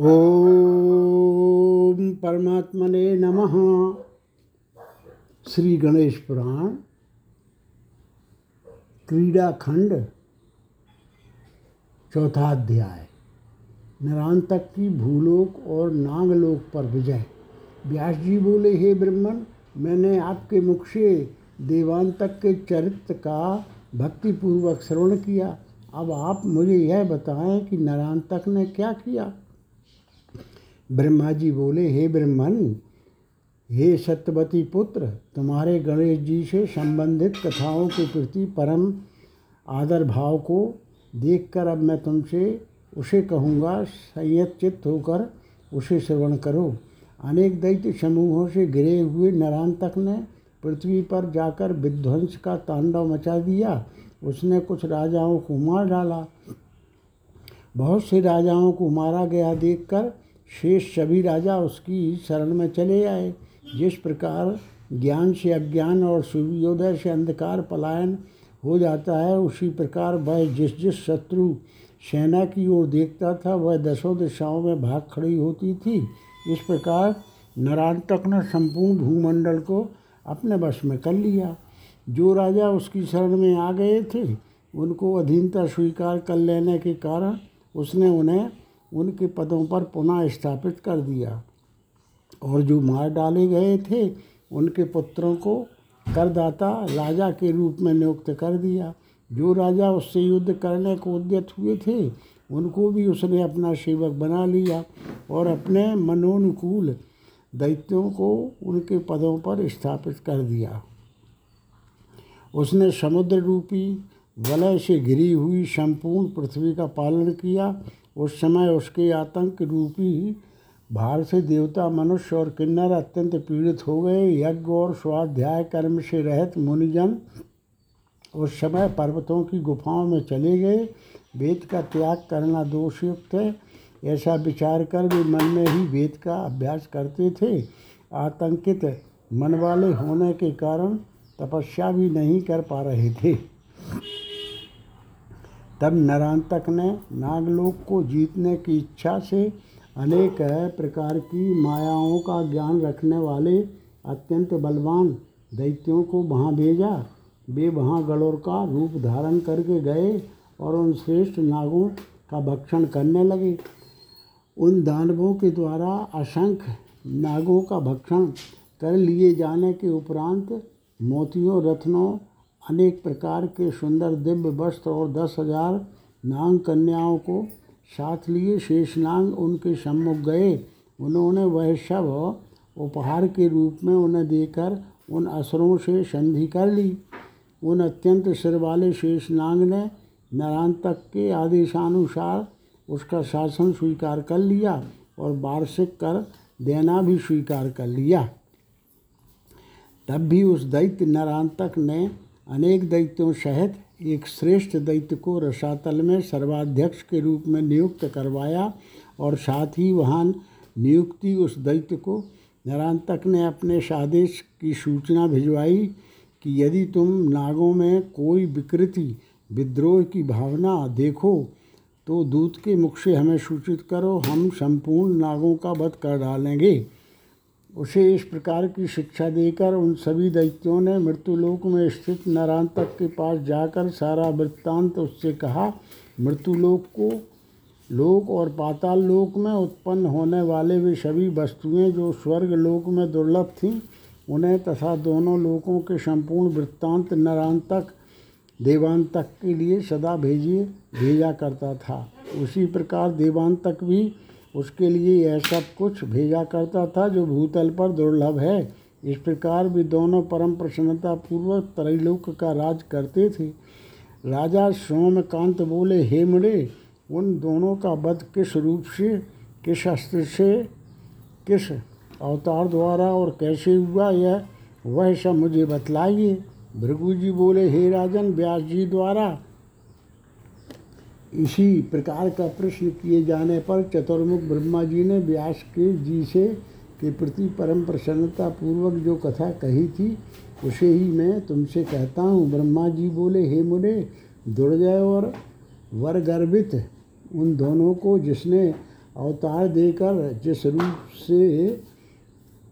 ओम परमात्मने नमः। श्री गणेश पुराण क्रीड़ा खंड चौथा अध्याय। नरांतक की भूलोक और नागलोक पर विजय। व्यास जी बोले, हे ब्रह्मण मैंने आपके मुख से देवांतक के चरित्र का भक्तिपूर्वक श्रवण किया। अब आप मुझे यह बताएँ कि नरांतक ने क्या किया? ब्रह्मा जी बोले, हे ब्रह्मन, हे सत्यवती पुत्र, तुम्हारे गणेश जी से संबंधित कथाओं के प्रति परम आदर भाव को देखकर अब मैं तुमसे उसे कहूँगा संयत चित्त होकर उसे श्रवण करो। अनेक दैत्य समूहों से गिरे हुए नरांतक ने पृथ्वी पर जाकर विध्वंस का तांडव मचा दिया। उसने कुछ राजाओं को मार डाला। बहुत से राजाओं को मारा गया देखकर शेष सभी राजा उसकी शरण में चले आए। जिस प्रकार ज्ञान से अज्ञान और सूर्योदय से अंधकार पलायन हो जाता है, उसी प्रकार वह जिस जिस शत्रु सेना की ओर देखता था, वह दसों दिशाओं में भाग खड़ी होती थी। इस प्रकार नरांतक ने संपूर्ण भूमंडल को अपने वश में कर लिया। जो राजा उसकी शरण में आ गए थे, उनको अधीनता स्वीकार कर लेने के कारण उसने उन्हें उनके पदों पर पुनः स्थापित कर दिया। और जो मार डाले गए थे, उनके पुत्रों को करदाता राजा के रूप में नियुक्त कर दिया। जो राजा उससे युद्ध करने को उद्यत हुए थे, उनको भी उसने अपना सेवक बना लिया और अपने मनोनुकूल दैत्यों को उनके पदों पर स्थापित कर दिया। उसने समुद्र रूपी वलय से घिरी हुई संपूर्ण पृथ्वी का पालन किया उस समय उसके आतंक रूपी भार से देवता, मनुष्य और किन्नर अत्यंत पीड़ित हो गए। यज्ञ और स्वाध्याय कर्म से रहित मुनिजन उस समय पर्वतों की गुफाओं में चले गए। वेद का त्याग करना दोषयुक्त है। ऐसा विचार कर वे मन में ही वेद का अभ्यास करते थे। आतंकित मन वाले होने के कारण तपस्या भी नहीं कर पा रहे थे। तब नरांतक ने नागलोक को जीतने की इच्छा से अनेक प्रकार की मायाओं का ज्ञान रखने वाले अत्यंत बलवान दैत्यों को वहाँ भेजा। वे वहाँ गणोर का रूप धारण करके गए और उन श्रेष्ठ नागों का भक्षण करने लगे। उन दानवों के द्वारा असंख्य नागों का भक्षण कर लिए जाने के उपरांत मोतियों, रत्नों अनेक प्रकार के सुंदर दिव्य वस्त्र और दस हज़ार नांग कन्याओं को साथ लिए शेषनांग उनके सम्मुख गए। उन्होंने वह सब उपहार के रूप में उन्हें देकर उन असरों से संधि कर ली। उन अत्यंत सिर वाले शेषनांग ने नरांतक के आदेशानुसार उसका शासन स्वीकार कर लिया और वार्षिक कर देना भी स्वीकार कर लिया। तब भी उस दैत्य नरांतक ने अनेक दैत्यों सहित एक श्रेष्ठ दैत्य को रसातल में सर्वाध्यक्ष के रूप में नियुक्त करवाया और साथ ही वहाँ नियुक्ति उस दैत्य को नरांतक ने अपने सादेश की सूचना भिजवाई कि यदि तुम नागों में कोई विकृति, विद्रोह की भावना देखो तो दूत के मुख से हमें सूचित करो, हम संपूर्ण नागों का वध कर डालेंगे। उसे इस प्रकार की शिक्षा देकर उन सभी दैत्यों ने मृत्युलोक में स्थित नारायण के पास जाकर सारा वृत्तांत उससे कहा। मृत्युलोक को लोक और पाताल लोक में उत्पन्न होने वाले वे सभी वस्तुएँ जो स्वर्ग लोक में दुर्लभ थीं, उन्हें तथा दोनों लोकों के संपूर्ण वृत्तांत नरांतक देवांतक के लिए सदा भेजिए भेजा करता था। उसी प्रकार देवांतक भी उसके लिए यह सब कुछ भेजा करता था जो भूतल पर दुर्लभ है। इस प्रकार भी दोनों परम प्रसन्नता पूर्वक त्रैलोक का राज करते थे। राजा सोमकांत बोले, हे मुड़े उन दोनों का वध किस रूप से, किस अस्त्र से, किस अवतार द्वारा और कैसे हुआ यह, वह सब मुझे बतलाइए। भृगु जी बोले, हे राजन, व्यास जी द्वारा इसी प्रकार का प्रश्न किए जाने पर चतुर्मुख ब्रह्मा जी ने व्यास के जी से के प्रति परम प्रसन्नता पूर्वक जो कथा कही थी, उसे ही मैं तुमसे कहता हूँ। ब्रह्मा जी बोले, हे मुने दुर्जय और वर गर्भित उन दोनों को जिसने अवतार देकर जिस रूप से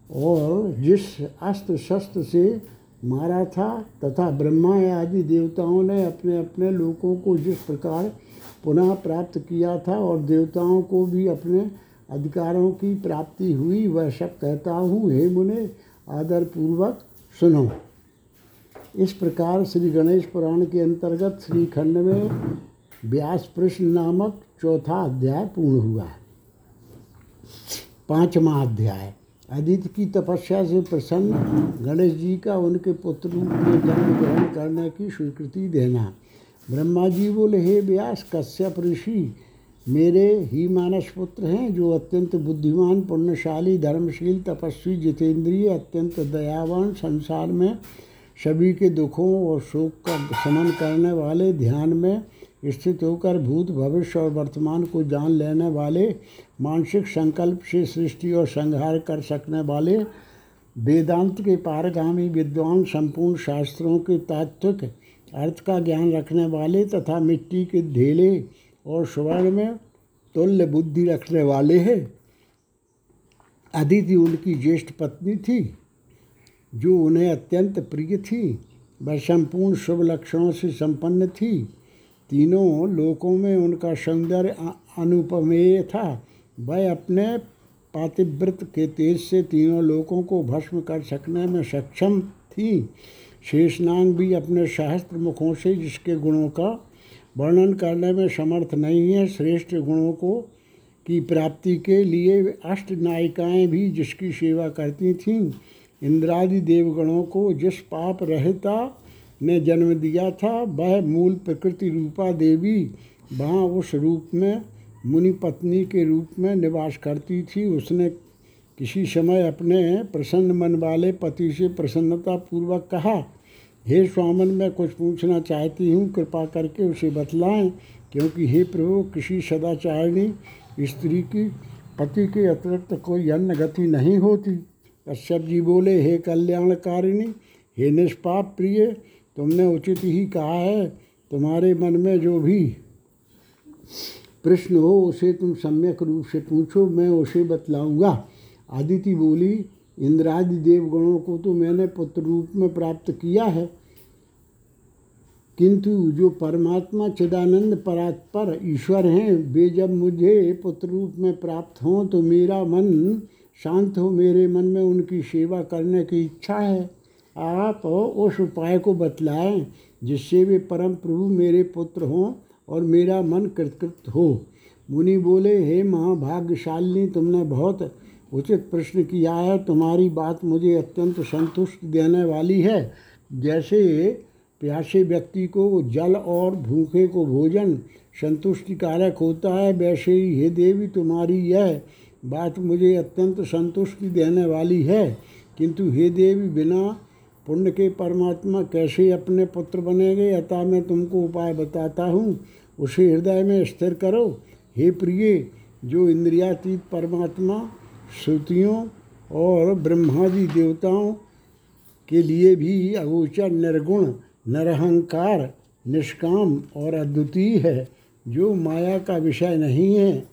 और जिस अस्त्र शस्त्र से मारा था तथा ब्रह्मा आदि देवताओं ने अपने अपने लोगों को जिस प्रकार पुनः प्राप्त किया था और देवताओं को भी अपने अधिकारों की प्राप्ति हुई, वह सब कहता हूँ, हे मुने, आदरपूर्वक सुनो। इस प्रकार श्री गणेश पुराण के अंतर्गत श्रीखंड में व्यास प्रश्न नामक चौथा अध्याय पूर्ण हुआ। पांचवा अध्याय। अदिति की तपस्या से प्रसन्न गणेश जी का उनके पुत्र जन्म ग्रहण करने की स्वीकृति देना। ब्रह्मा जी बोले, हे व्यास, कश्यप ऋषि, मेरे ही मानस पुत्र हैं, जो अत्यंत बुद्धिमान, पुण्यशाली, धर्मशील, तपस्वी, जितेंद्रिय, अत्यंत दयावान, संसार में सभी के दुखों और शोक का शमन करने वाले, ध्यान में स्थित होकर भूत भविष्य और वर्तमान को जान लेने वाले, मानसिक संकल्प से सृष्टि और संहार कर सकने वाले, वेदांत के पारगामी, विद्वान, संपूर्ण शास्त्रों के तात्विक अर्थ का ज्ञान रखने वाले तथा मिट्टी के ढेले और स्वर्ण में तुल्य बुद्धि रखने वाले हैं। अदिति उनकी ज्येष्ठ पत्नी थी, जो उन्हें अत्यंत प्रिय थी, वह संपूर्ण शुभ लक्षणों से संपन्न थी। तीनों लोकों में उनका सौंदर्य अनुपमेय था। वह अपने पातिव्रत के तेज से तीनों लोकों को भस्म कर सकने में सक्षम थी। शेषनांग भी अपने सहस्त्र मुखों से जिसके गुणों का वर्णन करने में समर्थ नहीं है, श्रेष्ठ गुणों को, की प्राप्ति के लिए अष्ट नायिकाएँ भी जिसकी सेवा करती थीं, इंद्रादि देवगणों को जिस पाप रहता ने जन्म दिया था, वह मूल प्रकृति रूपा देवी वहाँ उस रूप में मुनि पत्नी के रूप में निवास करती थी। उसने किसी समय अपने प्रसन्न मन वाले पति से प्रसन्नता पूर्वक कहा, हे स्वामन, मैं कुछ पूछना चाहती हूँ, कृपा करके उसे बतलाएँ, क्योंकि हे प्रभु, किसी सदाचारिणी स्त्री की पति के अतिरिक्त कोई अन्य गति नहीं होती। कश्यप जी बोले, हे कल्याणकारिणी, हे निष्पाप प्रिय, तुमने उचित ही कहा है, तुम्हारे मन में जो भी प्रश्न हो, उसे तुम सम्यक रूप से पूछो, मैं उसे बतलाऊँगा। आदिति बोली, इंद्रादि देवगणों को तो मैंने पुत्र रूप में प्राप्त किया है। किंतु जो परमात्मा चिदानंद परात्पर ईश्वर हैं, वे जब मुझे पुत्र रूप में प्राप्त हों तो मेरा मन शांत हो, मेरे मन में उनकी सेवा करने की इच्छा है। आप उस उपाय को बतलाएँ, जिससे वे परम प्रभु मेरे पुत्र हों और मेरा मन कृतकृत हो। मुनि बोले, हे महाभाग्यशालिनी, तुमने बहुत उचित प्रश्न किया है, तुम्हारी बात मुझे अत्यंत संतुष्ट देने वाली है। जैसे प्यासे व्यक्ति को जल और भूखे को भोजन संतुष्टिकारक होता है, वैसे ही, हे देवी, तुम्हारी यह बात मुझे अत्यंत संतुष्टि देने वाली है। किंतु हे देवी, बिना पुण्य के परमात्मा कैसे अपने पुत्र बनेंगे? अतः मैं तुमको उपाय बताता हूँ। उसे हृदय में स्थिर करो। हे प्रिय, जो इंद्रियातीत परमात्मा श्रुतियों और ब्रह्मादि देवताओं के लिए भी अगोचर निर्गुण, निरहंकार, निष्काम और अद्वितीय है, जो माया का विषय नहीं है।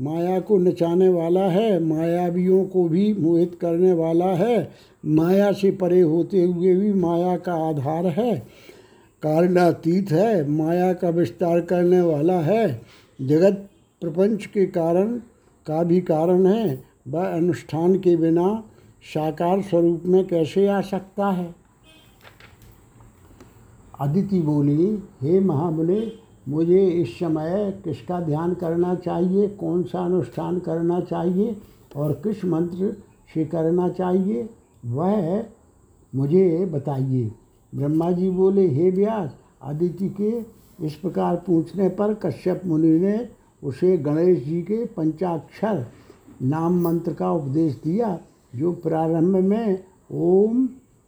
माया को नचाने वाला है, मायावियों को भी मोहित करने वाला है। माया से परे होते हुए भी माया का आधार है। कारणातीत है, माया का विस्तार करने वाला है। जगत प्रपंच के कारण का भी कारण है। वह अनुष्ठान के बिना साकार स्वरूप में कैसे आ सकता है? अदिति बोली, हे महामुने, मुझे इस समय किसका ध्यान करना चाहिए, कौन सा अनुष्ठान करना चाहिए और किस मंत्र से करना चाहिए, वह मुझे बताइए। ब्रह्मा जी बोले, हे व्यास आदित्य के इस प्रकार पूछने पर कश्यप मुनि ने उसे गणेश जी के पंचाक्षर नाम मंत्र का उपदेश दिया, जो प्रारंभ में ओम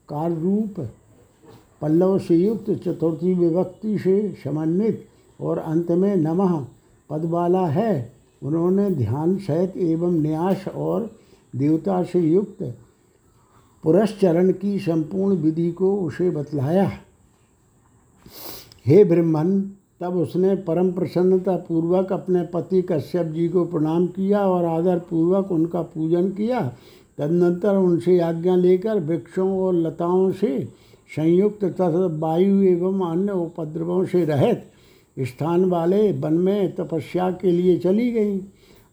कार रूप पल्लव से युक्त चतुर्थी विभक्ति से समन्वित और अंत में नमः पद वाला है, उन्होंने ध्यान सहित एवं न्यास और देवता से युक्त पुरस्चरण की संपूर्ण विधि को उसे बतलाया। हे ब्रह्मन तब उसने परम प्रसन्नता पूर्वक अपने पति कश्यप जी को प्रणाम किया और आदर पूर्वक उनका पूजन किया। तदनंतर उनसे आज्ञा लेकर वृक्षों और लताओं से संयुक्त तथा वायु एवं अन्य उपद्रवों से रहित स्थान वाले वन में तपस्या के लिए चली गई।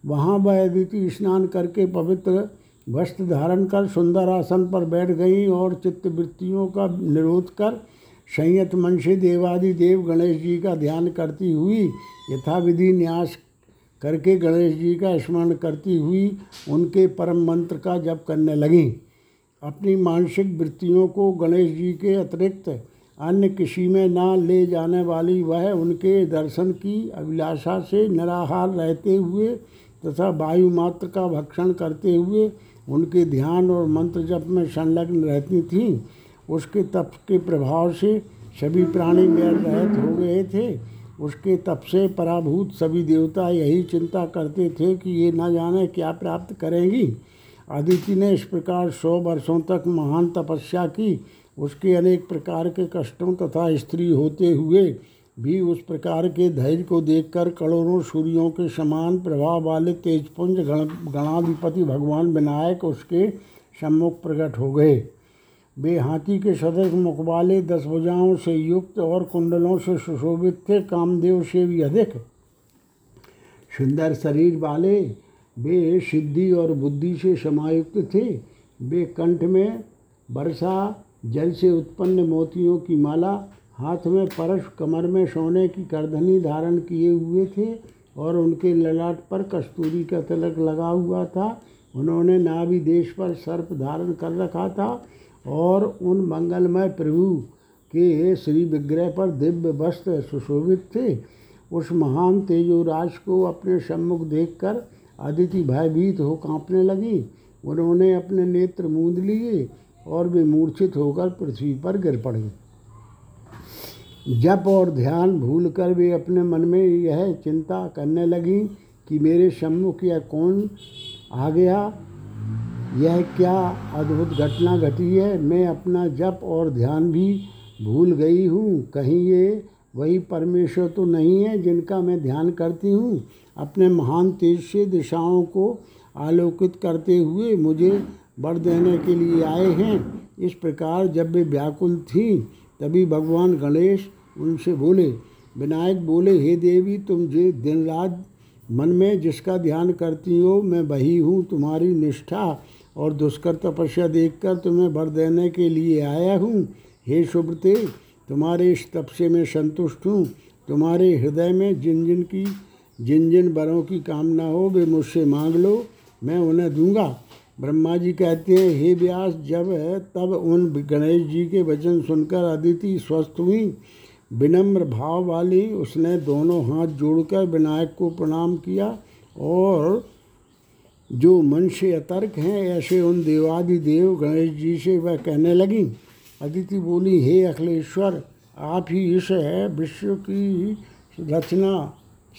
वहाँ वह अदिति स्नान करके पवित्र वस्त्र धारण कर सुंदर आसन पर बैठ गई और चित्तवृत्तियों का निरोध कर संयत मन से देवादि देव गणेश जी का ध्यान करती हुई यथाविधि न्यास करके गणेश जी का स्मरण करती हुई उनके परम मंत्र का जप करने लगी। अपनी मानसिक वृत्तियों को गणेश जी के अतिरिक्त अन्य किसी में ना ले जाने वाली वह उनके दर्शन की अभिलाषा से निराहार रहते हुए तथा वायु मात्र का भक्षण करते हुए उनके ध्यान और मंत्र जप में संलग्न रहती थीं। उसके तप के प्रभाव से सभी प्राणी व्यर रहित हो गए थे। उसके तप से पराभूत सभी देवता यही चिंता करते थे कि ये न जाने क्या प्राप्त करेंगी। अदिति ने इस प्रकार सौ वर्षों तक महान तपस्या की। उसके अनेक प्रकार के कष्टों तथा स्त्री होते हुए भी उस प्रकार के धैर्य को देखकर करोड़ों सूर्यों के समान प्रभाव वाले तेजपुंज गण गणाधिपति भगवान विनायक उसके सम्मुख प्रकट हो गए। वे हाथी के सदस्य मुकबाले दस भुजाओं से युक्त और कुंडलों से सुशोभित थे। कामदेव से भी अधिक। सुंदर शरीर वाले वे सिद्धि और बुद्धि से समायुक्त थे। वे कंठ में वर्षा जल से उत्पन्न मोतियों की माला, हाथ में परश, कमर में सोने की करधनी धारण किए हुए थे और उनके ललाट पर कस्तूरी का तिलक लगा हुआ था। उन्होंने नाभि देश पर सर्प धारण कर रखा था। और उन मंगलमय प्रभु के श्री विग्रह पर दिव्य वस्त्र सुशोभित थे। उस महान तेजोराज को अपने सम्मुख देखकर अदिति भयभीत हो कांपने लगी। उन्होंने अपने नेत्र मूंद लिए और वे मूर्छित होकर पृथ्वी पर गिर पड़े। जप और ध्यान भूलकर वे अपने मन में यह चिंता करने लगी कि मेरे सम्मुख यह कौन आ गया? यह क्या अद्भुत घटना घटी है? मैं अपना जप और ध्यान भी भूल गई हूँ। कहीं ये वही परमेश्वर तो नहीं है जिनका मैं ध्यान करती हूँ? अपने महान तेज से दिशाओं को आलोकित करते हुए मुझे बर देने के लिए आए हैं। इस प्रकार जब वे व्याकुल थी, तभी भगवान गणेश उनसे बोले, विनायक बोले, हे देवी, तुम जे दिन रात मन में जिसका ध्यान करती हो, मैं वही हूँ। तुम्हारी निष्ठा और दुष्कर तपस्या देखकर तुम्हें वर देने के लिए आया हूँ। हे शुभते तुम्हारे इस तप से मैं संतुष्ट हूँ। तुम्हारे हृदय में जिन जिन की, जिन जिन वरों की कामना हो वे मुझसे मांग लो, मैं उन्हें दूँगा। ब्रह्मा जी कहते हैं, हे व्यास, जब है तब उन गणेश जी के वचन सुनकर अदिति स्वस्थ हुई। विनम्र भाव वाली उसने दोनों हाथ जोड़कर विनायक को प्रणाम किया और जो मन से अतर्क हैं, ऐसे उन देवादि देव गणेश जी से वह कहने लगी, अदिति बोली, हे अखिलेश्वर, आप ही इस, है, विश्व की रचना,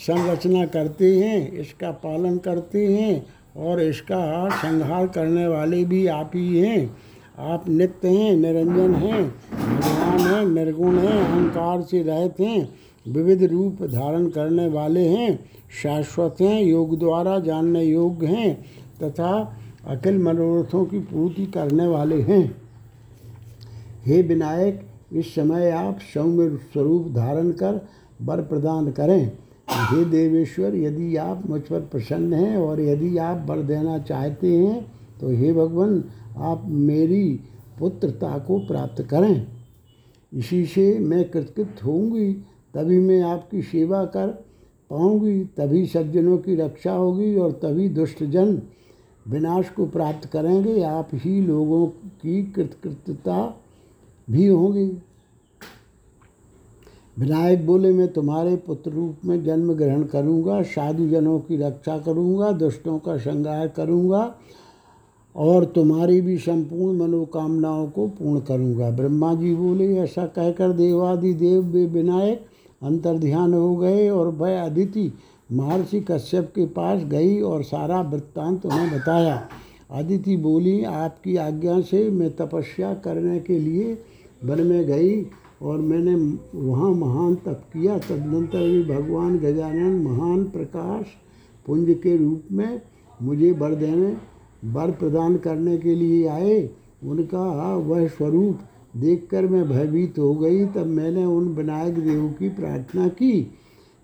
संरचना करते हैं, इसका पालन करते हैं, और इसका संहार करने वाले भी आप ही हैं। आप नित्य हैं, निरंजन हैं, भगवान हैं, निर्गुण हैं, अहंकार से रहते हैं, विविध रूप धारण करने वाले हैं शाश्वत हैं, योग द्वारा जानने योग्य हैं, तथा अखिल मनोरथों की पूर्ति करने वाले हैं। हे विनायक, इस समय आप सौम्य स्वरूप धारण कर वर प्रदान करें। हे देवेश्वर, यदि आप मुझ पर प्रसन्न हैं और यदि आप वर देना चाहते हैं तो हे भगवान, आप मेरी पुत्रता को प्राप्त करें। इसी से मैं कृतकृत होंगी तभी मैं आपकी सेवा कर पाऊँगी, तभी सज्जनों की रक्षा होगी और तभी दुष्टजन विनाश को प्राप्त करेंगे। आप ही लोगों की कृतकृतता भी होगी। विनायक बोले, मैं तुम्हारे पुत्र रूप में जन्म ग्रहण करूँगा साधु जनों की रक्षा करूँगा, दुष्टों का संगार करूँगा और तुम्हारी भी संपूर्ण मनोकामनाओं को पूर्ण करूँगा। ब्रह्मा जी बोले, ऐसा कहकर देवादि देव विनायक अंतर ध्यान हो गए और वह अदिति महर्षि कश्यप के पास गई और सारा वृत्तांत उन्हें बताया। अदिति बोली, आपकी आज्ञा से मैं तपस्या करने के लिए वन में गई और मैंने वहाँ महान तप किया। तदनंतर भी भगवान गजानन महान प्रकाश पुंज के रूप में मुझे वर देने, वर प्रदान करने के लिए आए। उनका वह स्वरूप देखकर मैं भयभीत हो गई। तब मैंने उन विनायक देव की प्रार्थना की।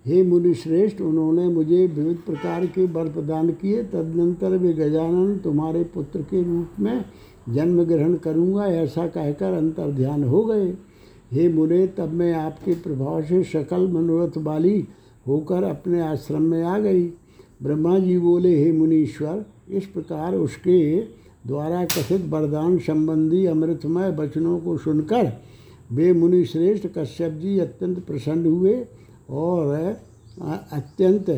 हे मुनि श्रेष्ठ उन्होंने मुझे विविध प्रकार के वर प्रदान किए। तदनंतर वे गजानन, तुम्हारे पुत्र के रूप में जन्म ग्रहण करूँगा, ऐसा कहकर अंतर ध्यान हो गए। हे मुने, तब मैं आपके प्रभाव से सकल मनोरथ वाली होकर अपने आश्रम में आ गई। ब्रह्मा जी बोले, हे मुनीश्वर, इस प्रकार उसके द्वारा कथित वरदान संबंधी अमृतमय वचनों को सुनकर वे मुनि श्रेष्ठ कश्यप जी अत्यंत प्रसन्न हुए और अत्यंत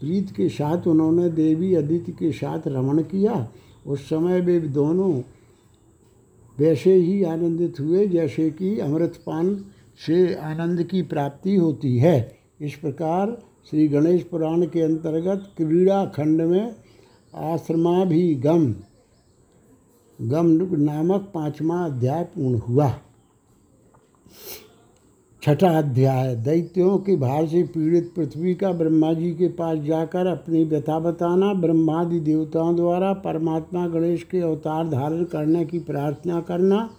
प्रीत के साथ उन्होंने देवी अदिति के साथ रमण किया। उस समय वे दोनों वैसे ही आनंदित हुए, जैसे कि अमृतपान से आनंद की प्राप्ति होती है। इस प्रकार श्री गणेश पुराण के अंतर्गत क्रीड़ा खंड में आश्रमाभिगम गम नामक पांचवा अध्याय पूर्ण हुआ। छठा अध्याय, दैत्यों के भार से पीड़ित पृथ्वी का ब्रह्मा जी के पास जाकर अपनी व्यथा बताना, ब्रह्मादि देवताओं द्वारा परमात्मा गणेश के अवतार धारण करने की प्रार्थना करना,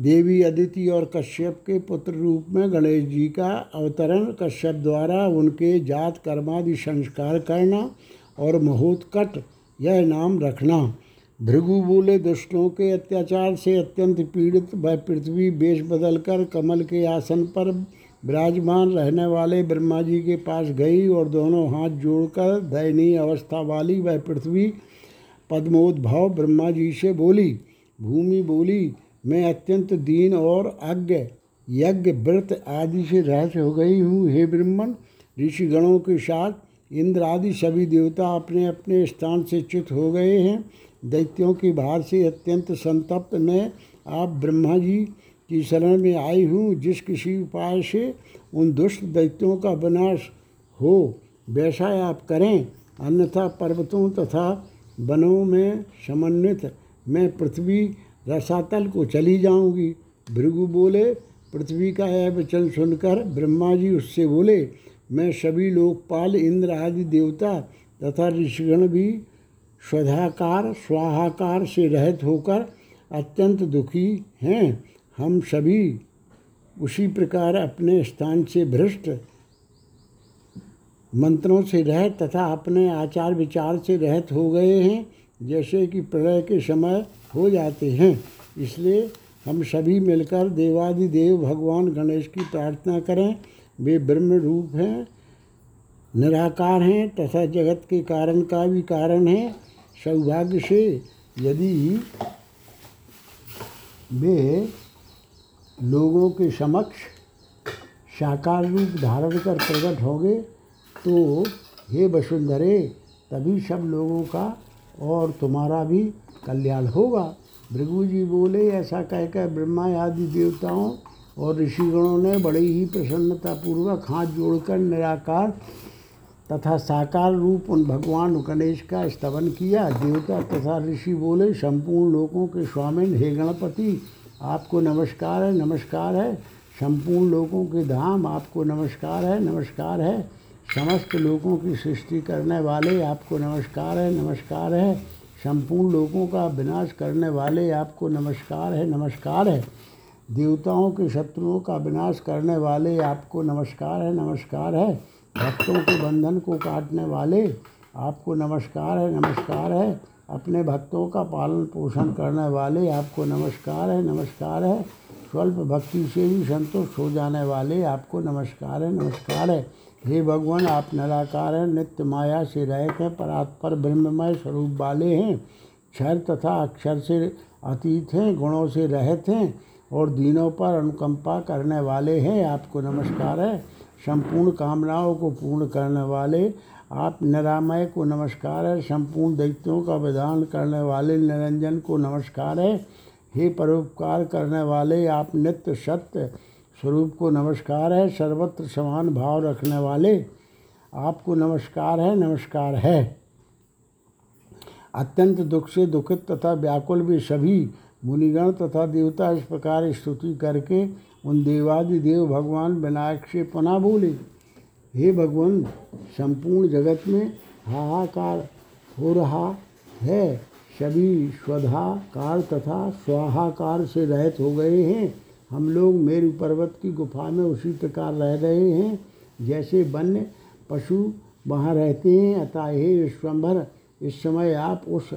देवी अदिति और कश्यप के पुत्र रूप में गणेश जी का अवतरण, कश्यप द्वारा उनके जात कर्मादि संस्कार करना और महोत्कट यह नाम रखना। भृगु बोले, दुष्टों के अत्याचार से अत्यंत पीड़ित वह पृथ्वी बेश बदलकर कमल के आसन पर विराजमान रहने वाले ब्रह्मा जी के पास गई और दोनों हाथ जोड़कर दयनीय अवस्था वाली वह पृथ्वी पद्मोद्भव ब्रह्मा जी से बोली, भूमि बोली, मैं अत्यंत दीन और अज्ञ, यज्ञ, व्रत आदि से रहस हो गई हूँ। हे ब्रह्मण, ऋषिगणों के साथ इंद्र आदि सभी देवता अपने अपने स्थान से च्युत हो गए हैं। दैत्यों की भार से अत्यंत संतप्त मैं आप ब्रह्मा जी की शरण में आई हूँ, जिस किसी उपाय से उन दुष्ट दैत्यों का विनाश हो, वैसा आप करें। अन्यथा पर्वतों तथा वनों में समन्वित मैं पृथ्वी रसातल को चली जाऊँगी। भृगु बोले, पृथ्वी का यह वचन सुनकर ब्रह्मा जी उससे बोले, मैं सभी लोकपाल, इंद्र आदि देवता तथा ऋषिगण भी स्वधाकार स्वाहाकार से रहित होकर अत्यंत दुखी हैं। हम सभी उसी प्रकार अपने स्थान से भ्रष्ट मंत्रों से रहित तथा अपने आचार विचार से रहित हो गए हैं, जैसे कि प्रलय के समय हो जाते हैं। इसलिए हम सभी मिलकर देवादि देव भगवान गणेश की प्रार्थना करें। वे ब्रह्म रूप हैं, निराकार हैं तथा जगत के कारण का भी कारण है। सौभाग्य से यदि वे लोगों के समक्ष साकार रूप धारण कर प्रकट होंगे तो हे वसुंधरे, तभी सब लोगों का और तुम्हारा भी कल्याण होगा। भृगु जी बोले, ऐसा कहकर ब्रह्मा आदि देवताओं और ऋषिगणों ने बड़ी ही प्रसन्नतापूर्वक हाथ जोड़कर निराकार तथा साकार रूप उन भगवान गणेश का स्तवन किया। देवता तथा ऋषि बोले, संपूर्ण लोकों के स्वामिन, हे गणपति, आपको नमस्कार है नमस्कार है। संपूर्ण लोगों के धाम, आपको नमस्कार है नमस्कार है। समस्त लोगों की सृष्टि करने वाले, आपको नमस्कार है नमस्कार है। संपूर्ण लोगों का विनाश करने वाले, आपको नमस्कार है नमस्कार है। देवताओं के शत्रुओं का विनाश करने वाले, आपको नमस्कार है नमस्कार है। भक्तों के बंधन को काटने वाले, आपको नमस्कार है नमस्कार है। अपने भक्तों का पालन पोषण करने वाले, आपको नमस्कार है नमस्कार है। स्वल्प भक्ति से भी संतुष्ट हो जाने वाले, आपको नमस्कार है नमस्कार है। हे भगवान, आप निराकार हैं, नित्य माया से रहित हैं, परात्पर ब्रह्ममय स्वरूप वाले हैं। क्षर तथा अक्षर से अतीत हैं, गुणों से रहित हैं और दिनों पर अनुकंपा करने वाले हैं। आपको नमस्कार है। संपूर्ण कामनाओं को पूर्ण करने वाले, आप निरामय को नमस्कार है, संपूर्ण दैत्यों का विधान करने वाले, निरंजन को नमस्कार है, हे परोपकार करने वाले, आप नित्य सत्य स्वरूप को नमस्कार है, सर्वत्र समान भाव रखने वाले, आपको नमस्कार है नमस्कार है। अत्यंत दुख से दुखित तथा व्याकुल भी सभी मुनिगण तथा देवता इस प्रकार स्तुति करके उन देवादिदेव भगवान विनायक से पुनः बोले, हे भगवान, संपूर्ण जगत में हाहाकार हो रहा है। सभी स्वधाकार तथा स्वाहाकार से रहित हो गए हैं। हम लोग मेरु पर्वत की गुफा में उसी प्रकार रह रहे हैं। जैसे वन्य पशु वहाँ रहते हैं, अतः हे विश्वम्भर इस समय आप उस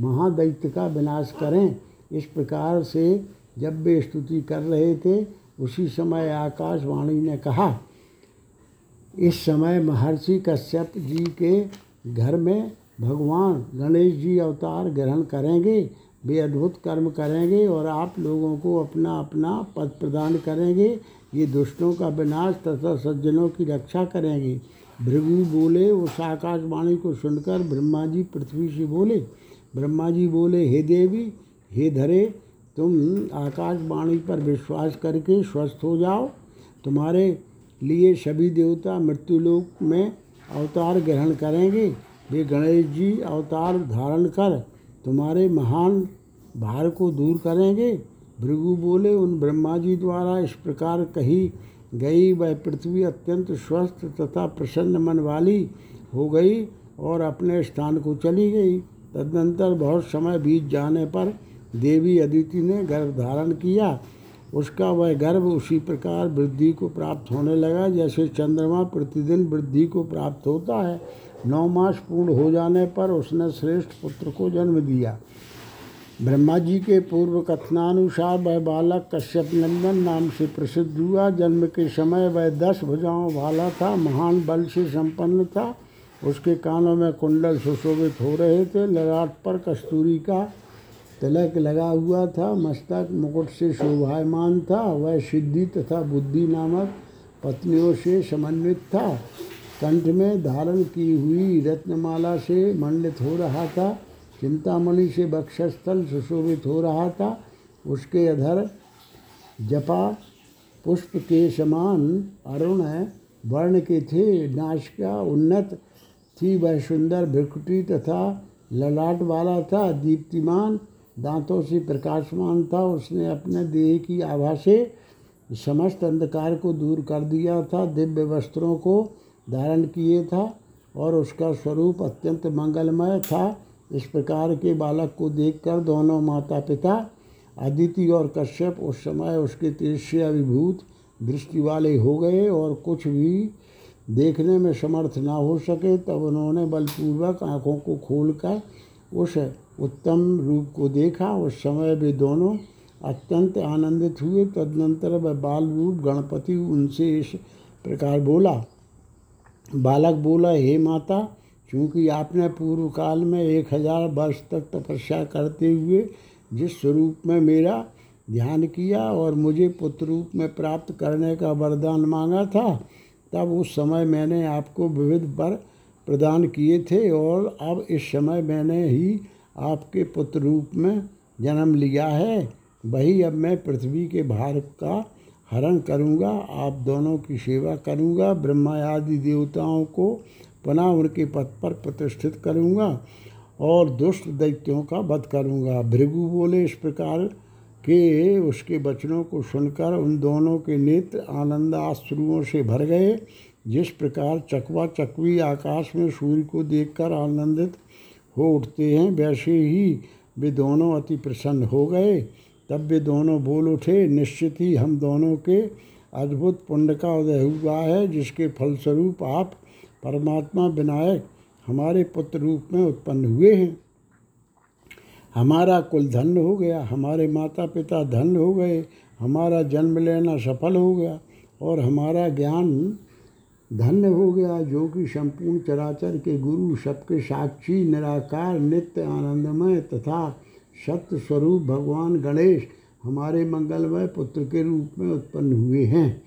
महादैत्य का विनाश करें। इस प्रकार से जब वे स्तुति कर रहे थे उसी समय आकाशवाणी ने कहा, इस समय महर्षि कश्यप जी के घर में भगवान गणेश जी अवतार ग्रहण करेंगे वे अद्भुत कर्म करेंगे और आप लोगों को अपना अपना पद प्रदान करेंगे। ये दुष्टों का विनाश तथा सज्जनों की रक्षा करेंगे। भृगु बोले, उस आकाशवाणी को सुनकर ब्रह्मा जी पृथ्वी से बोले, ब्रह्मा जी बोले, हे देवी, हे धरे तुम आकाशवाणी पर विश्वास करके स्वस्थ हो जाओ। तुम्हारे लिए सभी देवता मृत्युलोक में अवतार ग्रहण करेंगे। वे गणेश जी अवतार धारण कर तुम्हारे महान भार को दूर करेंगे। भृगु बोले, उन ब्रह्मा जी द्वारा इस प्रकार कही गई वह पृथ्वी अत्यंत स्वस्थ तथा प्रसन्न मन वाली हो गई और अपने स्थान को चली गई। तदनंतर बहुत समय बीत जाने पर देवी अदिति ने गर्भ धारण किया। उसका वह गर्भ उसी प्रकार वृद्धि को प्राप्त होने लगा, जैसे चंद्रमा प्रतिदिन वृद्धि को प्राप्त होता है। नौ मास पूर्ण हो जाने पर उसने श्रेष्ठ पुत्र को जन्म दिया। ब्रह्मा जी के पूर्व कथनानुसार वह बालक कश्यप नंदन नाम से प्रसिद्ध हुआ। जन्म के समय वह दस भुजाओं वाला था, महान बल से संपन्न था। उसके कानों में कुंडल सुशोभित हो रहे थे। ललाट पर कस्तूरी का तिलक लगा हुआ था, मस्तक, मुकुट से शोभायमान था, वह सिद्धि तथा बुद्धि नामक पत्नियों से समन्वित था। कंठ में धारण की हुई रत्नमाला से मंडित हो रहा था, चिंतामणि से बक्षस्थल सुशोभित हो रहा था, उसके अधर जपा, पुष्प के समान अरुण वर्ण के थे नाशिका उन्नत थी, वह सुंदर भिकुटी तथा ललाट वाला था, दीप्तिमान दांतों से प्रकाशमान था, उसने अपने देह की आभा से समस्त अंधकार को दूर कर दिया था, दिव्य वस्त्रों को धारण किए था और उसका स्वरूप अत्यंत मंगलमय था। इस प्रकार के बालक को देखकर दोनों माता पिता अदिति और कश्यप, उस समय उसके तेज अभिभूत दृष्टि वाले हो गए और कुछ भी देखने में समर्थ ना हो सके, तब उन्होंने बलपूर्वक आँखों को खोलकर उस उत्तम रूप को देखा उस समय वे दोनों अत्यंत आनंदित हुए। तदनंतर वह बाल रूप गणपति उनसे इस प्रकार बोला, बालक बोला, हे माता क्योंकि आपने पूर्व काल में एक हज़ार वर्ष तक तपस्या करते हुए जिस स्वरूप में मेरा ध्यान किया और मुझे पुत्र रूप में प्राप्त करने का वरदान मांगा था, तब उस समय मैंने आपको विविध वर प्रदान किए थे और अब इस समय मैंने ही आपके पुत्र रूप में जन्म लिया है। वही अब मैं पृथ्वी के भार का हरण करूँगा, आप दोनों की सेवा करूँगा ब्रह्मा आदि देवताओं को पुनः उनके पद पर प्रतिष्ठित करूँगा और दुष्ट दैत्यों का वध करूँगा। भृगु बोले इस प्रकार के उसके वचनों को सुनकर उन दोनों के नेत्र आनंद आश्रुओं से भर गए। जिस प्रकार चकवा चकवी आकाश में सूर्य को देखकर आनंदित हो उठते हैं, वैसे ही वे दोनों अति प्रसन्न हो गए। तब वे दोनों बोल उठे, निश्चित ही हम दोनों के अद्भुत पुण्य का उदय हुआ है, जिसके फलस्वरूप आप परमात्मा विनायक हमारे पुत्र रूप में उत्पन्न हुए हैं। हमारा कुल धन्य हो गया, हमारे माता पिता धन्य हो गए, हमारा जन्म लेना सफल हो गया और हमारा ज्ञान धन्य हो गया जो कि संपूर्ण चराचर के गुरु, सबके साक्षी, निराकार, नित्य आनंदमय तथा सत्य स्वरूप भगवान गणेश हमारे मंगलमय पुत्र के रूप में उत्पन्न हुए हैं।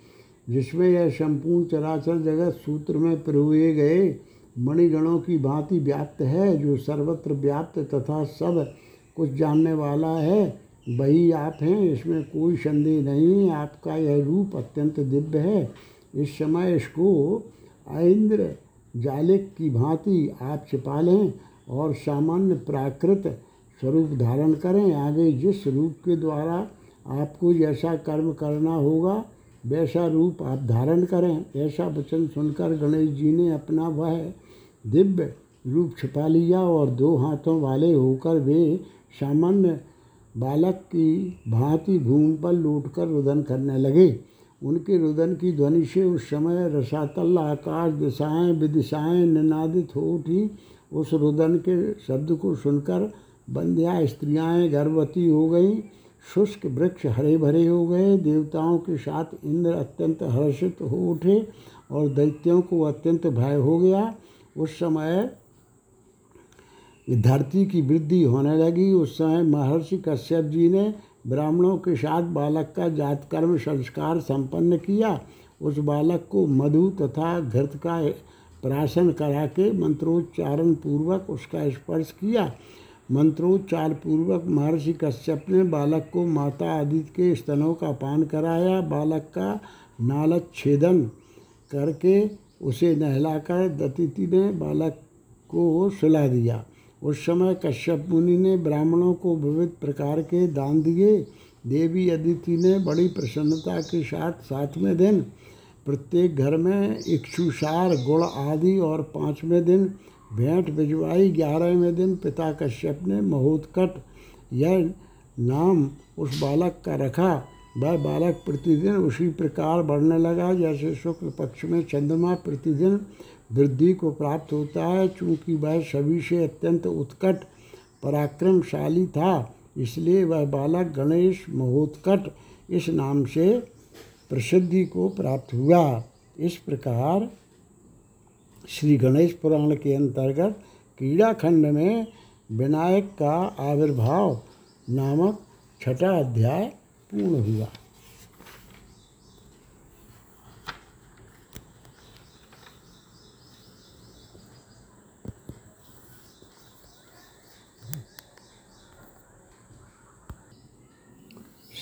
जिसमें यह संपूर्ण चराचर जगत सूत्र में पिरोए गए मणिगणों की भांति व्याप्त है, जो सर्वत्र व्याप्त तथा सब कुछ जानने वाला है, वही आप हैं। इसमें कोई संदेह नहीं, आपका यह रूप अत्यंत दिव्य है। इस समय इसको इंद्र जालिक की भांति आप छिपा लें और सामान्य प्राकृत स्वरूप धारण करें। आगे जिस रूप के द्वारा आपको जैसा कर्म करना होगा, वैसा रूप आप धारण करें। ऐसा वचन सुनकर गणेश जी ने अपना वह दिव्य रूप छिपा लिया और दो हाथों वाले होकर वे सामान्य बालक की भांति भूमि पर लूटकर रुदन करने लगे। उनके रुदन की ध्वनि से उस समय रसातल आकाश दिशाएँ विदिशाएँ निनादित हो उठी। उस रुदन के शब्द को सुनकर बंध्या स्त्रियाएँ गर्भवती हो गईं। शुष्क वृक्ष हरे भरे हो गए। देवताओं के साथ इंद्र अत्यंत हर्षित हो उठे और दैत्यों को अत्यंत भय हो गया। उस समय धरती की वृद्धि होने लगी। उस समय महर्षि कश्यप जी ने ब्राह्मणों के साथ बालक का जात कर्म संस्कार संपन्न किया। उस बालक को मधु तथा घृत का प्राशन करा के मंत्रोच्चारण पूर्वक उसका स्पर्श किया। मंत्रोच्चार पूर्वक महर्षि कश्यप ने बालक को माता आदित्य के स्तनों का पान कराया। बालक का नालक छेदन करके उसे नहलाकर दतिथि ने बालक को सुला दिया। उस समय कश्यप मुनि ने ब्राह्मणों को विविध प्रकार के दान दिए। देवी अदिति ने बड़ी प्रसन्नता के साथ सातवें दिन प्रत्येक घर में इक्षुसार गुड़ आदि और पाँचवें दिन भेंट भिजवाई। ग्यारहवें दिन पिता कश्यप ने महोत्कट यह नाम उस बालक का रखा। वह बालक प्रतिदिन उसी प्रकार बढ़ने लगा। जैसे शुक्ल पक्ष में चंद्रमा प्रतिदिन वृद्धि को प्राप्त होता है। चूँकि वह सभी से अत्यंत उत्कट, पराक्रमशाली था, इसलिए वह बालक गणेश महोत्कट इस नाम से प्रसिद्धि को प्राप्त हुआ। इस प्रकार श्री गणेश पुराण के अंतर्गत क्रीड़ा खंड में विनायक का आविर्भाव नामक छठा अध्याय पूर्ण हुआ।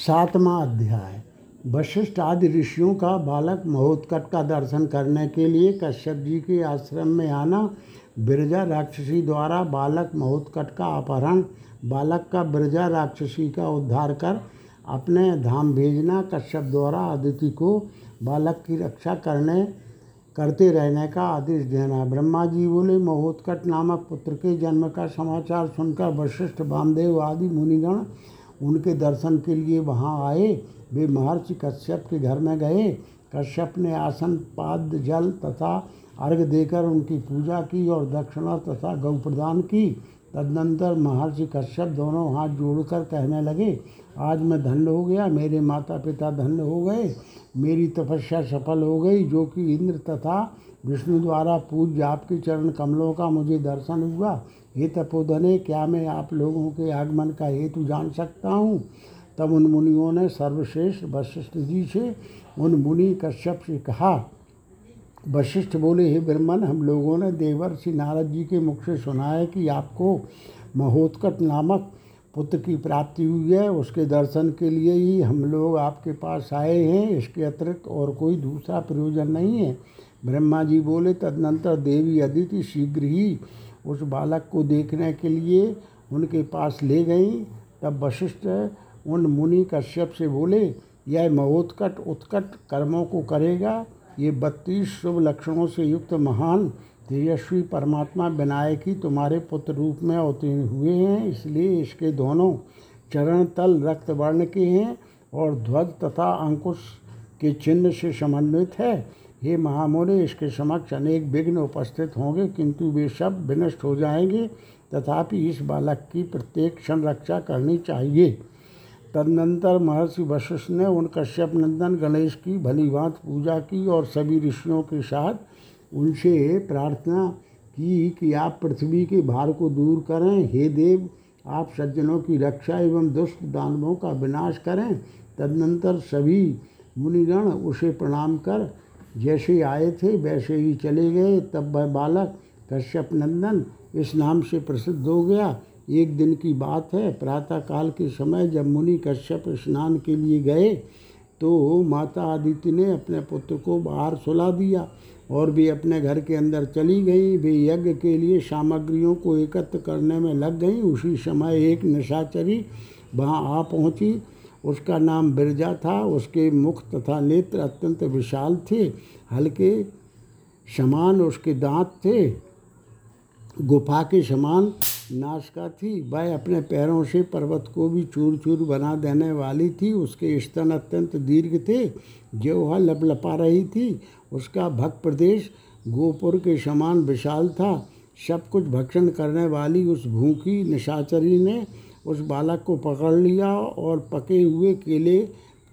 सातवां अध्याय। वशिष्ठ आदि ऋषियों का बालक महोत्कट का दर्शन करने के लिए कश्यप जी के आश्रम में आना, बिरजा राक्षसी द्वारा बालक महोत्कट का अपहरण, बालक का बिरजा राक्षसी का उद्धार कर अपने धाम भेजना, कश्यप द्वारा अदिति को बालक की रक्षा करने, करते रहने का आदेश देना। ब्रह्मा जी बोले, महोत्कट नामक पुत्र के जन्म का समाचार सुनकर वशिष्ठ वामदेव आदि मुनिगण उनके दर्शन के लिए वहाँ आए। वे महर्षि कश्यप के घर में गए। कश्यप ने आसन, पाद, जल तथा अर्घ देकर उनकी पूजा की और दक्षिणा तथा गौ प्रदान की। तदनंतर महर्षि कश्यप दोनों हाथ जोड़कर कहने लगे, आज मैं धन्य हो गया। मेरे माता पिता धन्य हो गए। मेरी तपस्या सफल हो गई, जो कि इंद्र तथा विष्णु द्वारा पूज्य आपके चरण कमलों का मुझे दर्शन हुआ। हे तपोधने क्या मैं आप लोगों के आगमन का हेतु जान सकता हूँ? तब उन मुनियों ने सर्वश्रेष्ठ वशिष्ठ जी से उन मुनि कश्यप से कहा, वशिष्ठ बोले, हे ब्रह्मन, हम लोगों ने देवर श्री नारद जी के मुख से सुना है कि आपको महोत्कट नामक पुत्र की प्राप्ति हुई है। उसके दर्शन के लिए ही हम लोग आपके पास आए हैं। इसके अतिरिक्त और कोई दूसरा प्रयोजन नहीं है। ब्रह्मा जी बोले, तदनंतर देवी अदिति शीघ्र ही उस बालक को देखने के लिए उनके पास ले गई। तब वशिष्ठ उन मुनि कश्यप से बोले, यह महोत्कट उत्कट कर्मों को करेगा। ये बत्तीस शुभ लक्षणों से युक्त महान, तेजस्वी परमात्मा विनायक ही तुम्हारे पुत्र रूप में अवतीर्ण हुए हैं। इसलिए इसके दोनों चरण तल रक्त वर्ण के हैं और ध्वज तथा अंकुश के चिन्ह से समन्वित है। हे महामुनि इसके समक्ष अनेक विघ्न उपस्थित होंगे, किंतु वे सब विनष्ट हो जाएँगे, तथापि इस बालक की प्रत्येक क्षण रक्षा करनी चाहिए। तदनंतर महर्षि वशिष्ठ ने उन कश्यप नंदन, गणेश की भली भांत पूजा की और सभी ऋषियों के साथ उनसे प्रार्थना की कि आप पृथ्वी के भार को दूर करें। हे देव, आप सज्जनों की रक्षा एवं दुष्ट दानवों का विनाश करें। तदनंतर सभी मुनिगण उसे प्रणाम कर जैसे ही आए थे, वैसे ही चले गए। तब वह बालक कश्यप नंदन इस नाम से प्रसिद्ध हो गया। एक दिन की बात है प्रातः काल के समय जब मुनि कश्यप स्नान के लिए गए तो माता आदित्य ने अपने पुत्र को बाहर सुला दिया और भी अपने घर के अंदर चली गई। वे यज्ञ के लिए सामग्रियों को एकत्र करने में लग गई। उसी समय एक निशाचरी वहाँ आ पहुँची। उसका नाम बिरजा था, उसके मुख तथा नेत्र अत्यंत विशाल थे, हल्के समान उसके दांत थे, गुफा के समान नाशका थी। वह अपने पैरों से पर्वत को भी चूर चूर बना देने वाली थी। उसके स्तन अत्यंत दीर्घ थे जो वह लपलपा रही थी। उसका भक्त प्रदेश गोपुर के समान विशाल था। सब कुछ भक्षण करने वाली उस भूखी, निशाचरी ने उस बालक को पकड़ लिया और पके हुए केले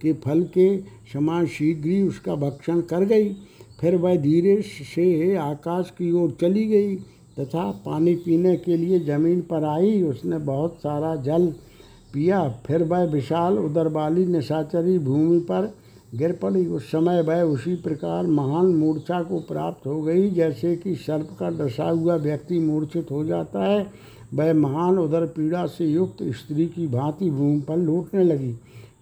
के फल के समान शीघ्र ही उसका भक्षण कर गई। फिर वह धीरे से आकाश की ओर चली गई तथा पानी पीने के लिए ज़मीन पर आई। उसने बहुत सारा जल पिया। फिर वह विशाल उदर वाली निशाचरी भूमि पर गिर पड़ी। उस समय वह उसी प्रकार महान मूर्छा को प्राप्त हो गई, जैसे कि सर्प का डसा हुआ व्यक्ति मूर्छित हो जाता है। वह महान उदर पीड़ा से युक्त स्त्री की भांति भूमि पर लूटने लगी।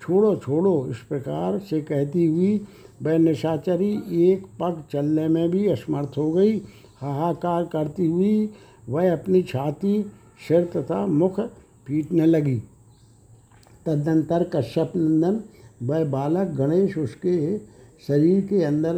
छोड़ो छोड़ो, इस प्रकार से कहती हुई वह निशाचरी एक पग चलने में भी असमर्थ हो गई। हाहाकार करती हुई वह अपनी छाती, सिर तथा मुख पीटने लगी। तदनंतर कश्यप नंदन, वह बालक गणेश उसके शरीर के अंदर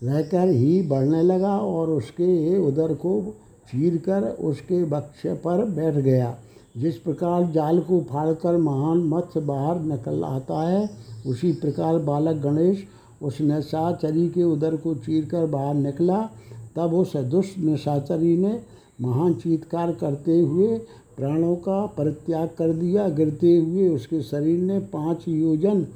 रहकर ही बढ़ने लगा और उसके उदर को चीर कर उसके बक्ष पर बैठ गया। जिस प्रकार जाल को फाड़कर महान मत्स्य बाहर निकल आता है, उसी प्रकार बालक गणेश उस निशाचरी के उदर को चीर कर बाहर निकला। तब उस दुष्ट निशाचरी ने महान चीतकार करते हुए प्राणों का परित्याग कर दिया। गिरते हुए उसके शरीर ने पाँच योजन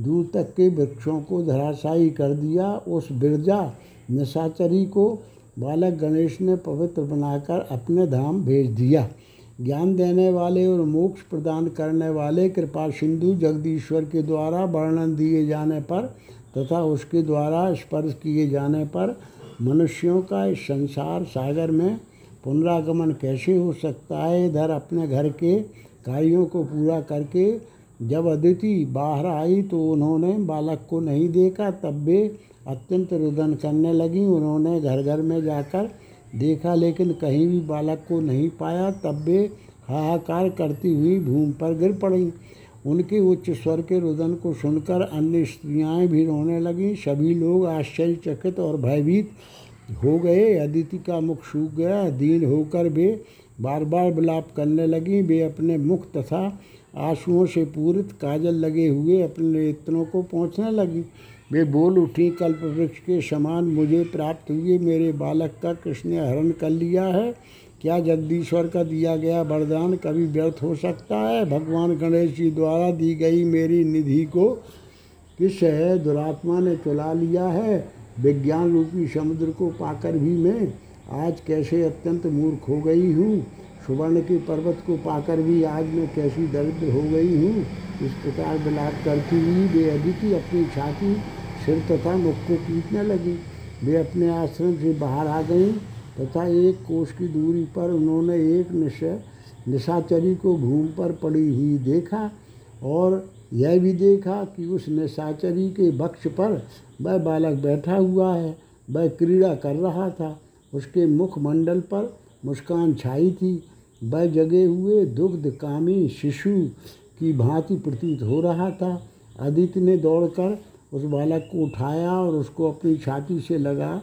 दूर तक के वृक्षों को धराशायी कर दिया। उस बिरजा निशाचरी को बालक गणेश ने पवित्र बनाकर अपने धाम भेज दिया। ज्ञान देने वाले और मोक्ष प्रदान करने वाले कृपा सिंधु जगदीश्वर के द्वारा वर्णन दिए जाने पर तथा उसके द्वारा स्पर्श किए जाने पर मनुष्यों का इस संसार सागर में पुनरागमन कैसे हो सकता है? इधर अपने घर के कार्यों को पूरा करके जब अदिति बाहर आई तो उन्होंने बालक को नहीं देखा, तब वे अत्यंत रुदन करने लगी। उन्होंने घर घर में जाकर देखा, लेकिन कहीं भी बालक को नहीं पाया। तब वे हाहाकार करती हुई भूमि पर गिर पड़ी। उनके उच्च स्वर के रुदन को सुनकर अन्य स्त्रियाँ भी रोने लगीं। सभी लोग आश्चर्यचकित और भयभीत हो गए। अदिति का मुख सूख गया। दीन होकर वे बार बार विलाप करने लगी। वे अपने मुख तथा आंसुओं से पूरित काजल लगे हुए अपने नेत्रों को पहुँचने लगी। वे बोल उठी, कल्प वृक्ष के समान मुझे प्राप्त हुए। मेरे बालक का कृष्ण ने हरण कर लिया है। क्या जगदीश्वर का दिया गया वरदान कभी व्यर्थ हो सकता है? भगवान गणेश जी द्वारा दी गई मेरी निधि को किस है? दुरात्मा ने चुला लिया है। विज्ञान रूपी समुद्र को पाकर भी मैं आज कैसे अत्यंत मूर्ख हो गई हूँ? सुवर्ण के पर्वत को पाकर भी आज मैं कैसी दरिद्र हो गई हूँ? इस प्रकार विलाप करती हुई वे अपनी छाती सिर तथा मुख को पीटने लगी। वे अपने आश्रम से बाहर आ गईं तथा एक कोष की दूरी पर उन्होंने एक निशा, निशाचरी को भूमि पर पड़ी हुई देखा और यह भी देखा कि उस निशाचरी के वक्ष पर वह बालक बैठा हुआ है। वह क्रीड़ा कर रहा था। उसके मुखमंडल पर मुस्कान छाई थी। वह जगे हुए दुग्ध कामी शिशु की भांति प्रतीत हो रहा था। आदित्य ने दौड़कर उस बालक को उठाया और उसको अपनी छाती से लगा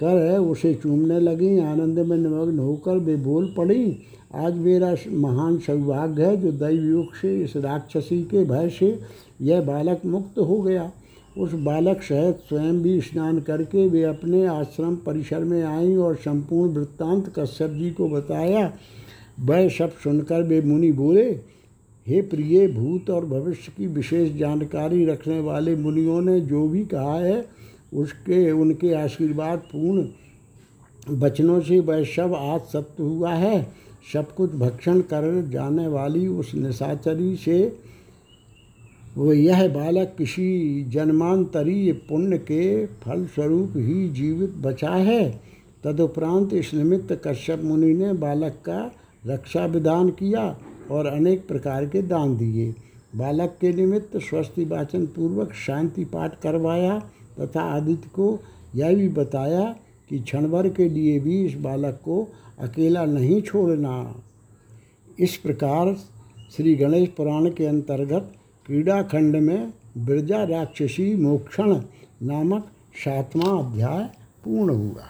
कर उसे चूमने लगी। आनंद में निमग्न होकर वे बोल पड़ी, आज मेरा महान सौभाग्य है जो दैवयोग से, इस राक्षसी के भय से यह बालक मुक्त हो गया। उस बालक सहित स्वयं भी स्नान करके वे अपने आश्रम परिसर में आई और संपूर्ण वृत्तांत कश्यप जी को बताया। वह सब सुनकर वे मुनि बोले हे प्रिय भूत और भविष्य की विशेष जानकारी रखने वाले मुनियों ने जो भी कहा है, उसके, उनके आशीर्वाद पूर्ण वचनों से वह सब आज सत्य हुआ है। सब कुछ भक्षण कर जाने वाली उस निशाचरी से वो यह बालक किसी जन्मांतरीय पुण्य के फलस्वरूप ही जीवित बचा है। तदुपरांत इस निमित्त कश्यप मुनि ने बालक का रक्षा विधान किया। और अनेक प्रकार के दान दिए। बालक के निमित्त स्वस्ति वाचन पूर्वक शांति पाठ करवाया तथा आदित्य को यह भी बताया कि क्षण भर के लिए भी इस बालक को अकेला नहीं छोड़ना। इस प्रकार श्री गणेश पुराण के अंतर्गत क्रीड़ाखंड में ब्रजा राक्षसी मोक्षण नामक सातवां अध्याय पूर्ण हुआ।